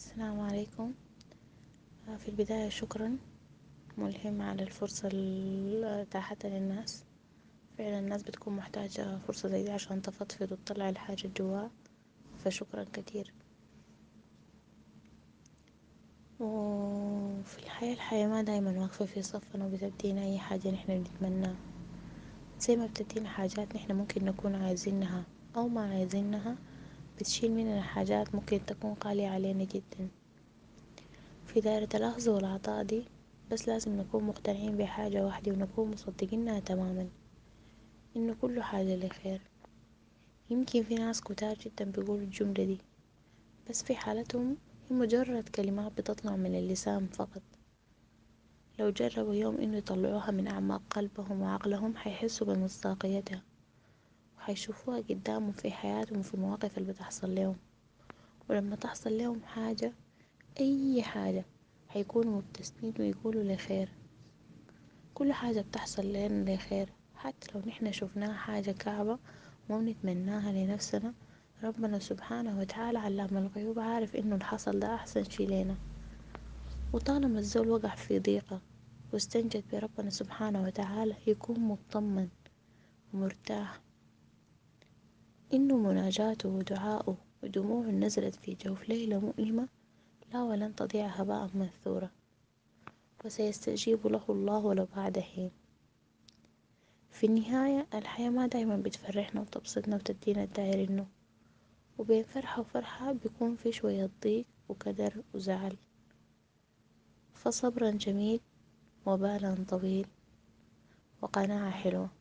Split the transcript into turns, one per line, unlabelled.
السلام عليكم. في البداية شكرا ملهم على الفرصة اللي اتاحتها للناس. فعلا الناس بتكون محتاجة فرصة زي دي عشان تفضفض وتطلع الحاجة الجواها فشكرا كتير وفي الحياة الحياة ما دايما واقفة في صفنا وبتدينا أي حاجة نحنا بنتمناها زي ما بتدينا حاجات نحنا ممكن نكون عايزينها أو ما عايزينها بتشيل مننا حاجات ممكن تكون غالية علينا جدا. في دايرة الأخذ والعطاء دي بس لازم نكون مقتنعين بحاجة واحدة ونكون مصدقينها تماما إنه كل حاجة لخير. يمكن في ناس كتار جدا بيقولوا الجملة دي بس في حالتهم هي مجرد كلمات بتطلع من اللسان فقط. لو جربوا يوم إنه يطلعوها من أعماق قلبهم وعقلهم حيحسوا بمصداقيتها. وحيشوفوها قدامهم في حياتهم وفي المواقف اللي بتحصل لهم. ولما تحصل لهم حاجة أي حاجة حيكونوا مبتسمين ويقولوا لخير كل حاجة بتحصل لنا لخير حتى لو نحنا شفناها حاجة كعبة وما بنتمناها لنفسنا ربنا سبحانه وتعالى علام الغيوب عارف إنه الحصل ده أحسن شي لينا. وطالما الزول وقع في ضيقة واستنجد بربنا سبحانه وتعالى يكون مطمن ومرتاح. إنه مناجاته ودعاؤه ودموع نزلت في جوف ليلة مؤلمة لا ولن تضيع هباء منثورا وسيستجيب له الله ولو بعد حين. في النهاية الحياة ما دايما بتفرحنا وتبسطنا وتدينا الدايرينه وبين فرحة وفرحة بيكون في شوية ضيق وكدر وزعل. فصبرا جميل وبالا طويل وقناعة حلوة.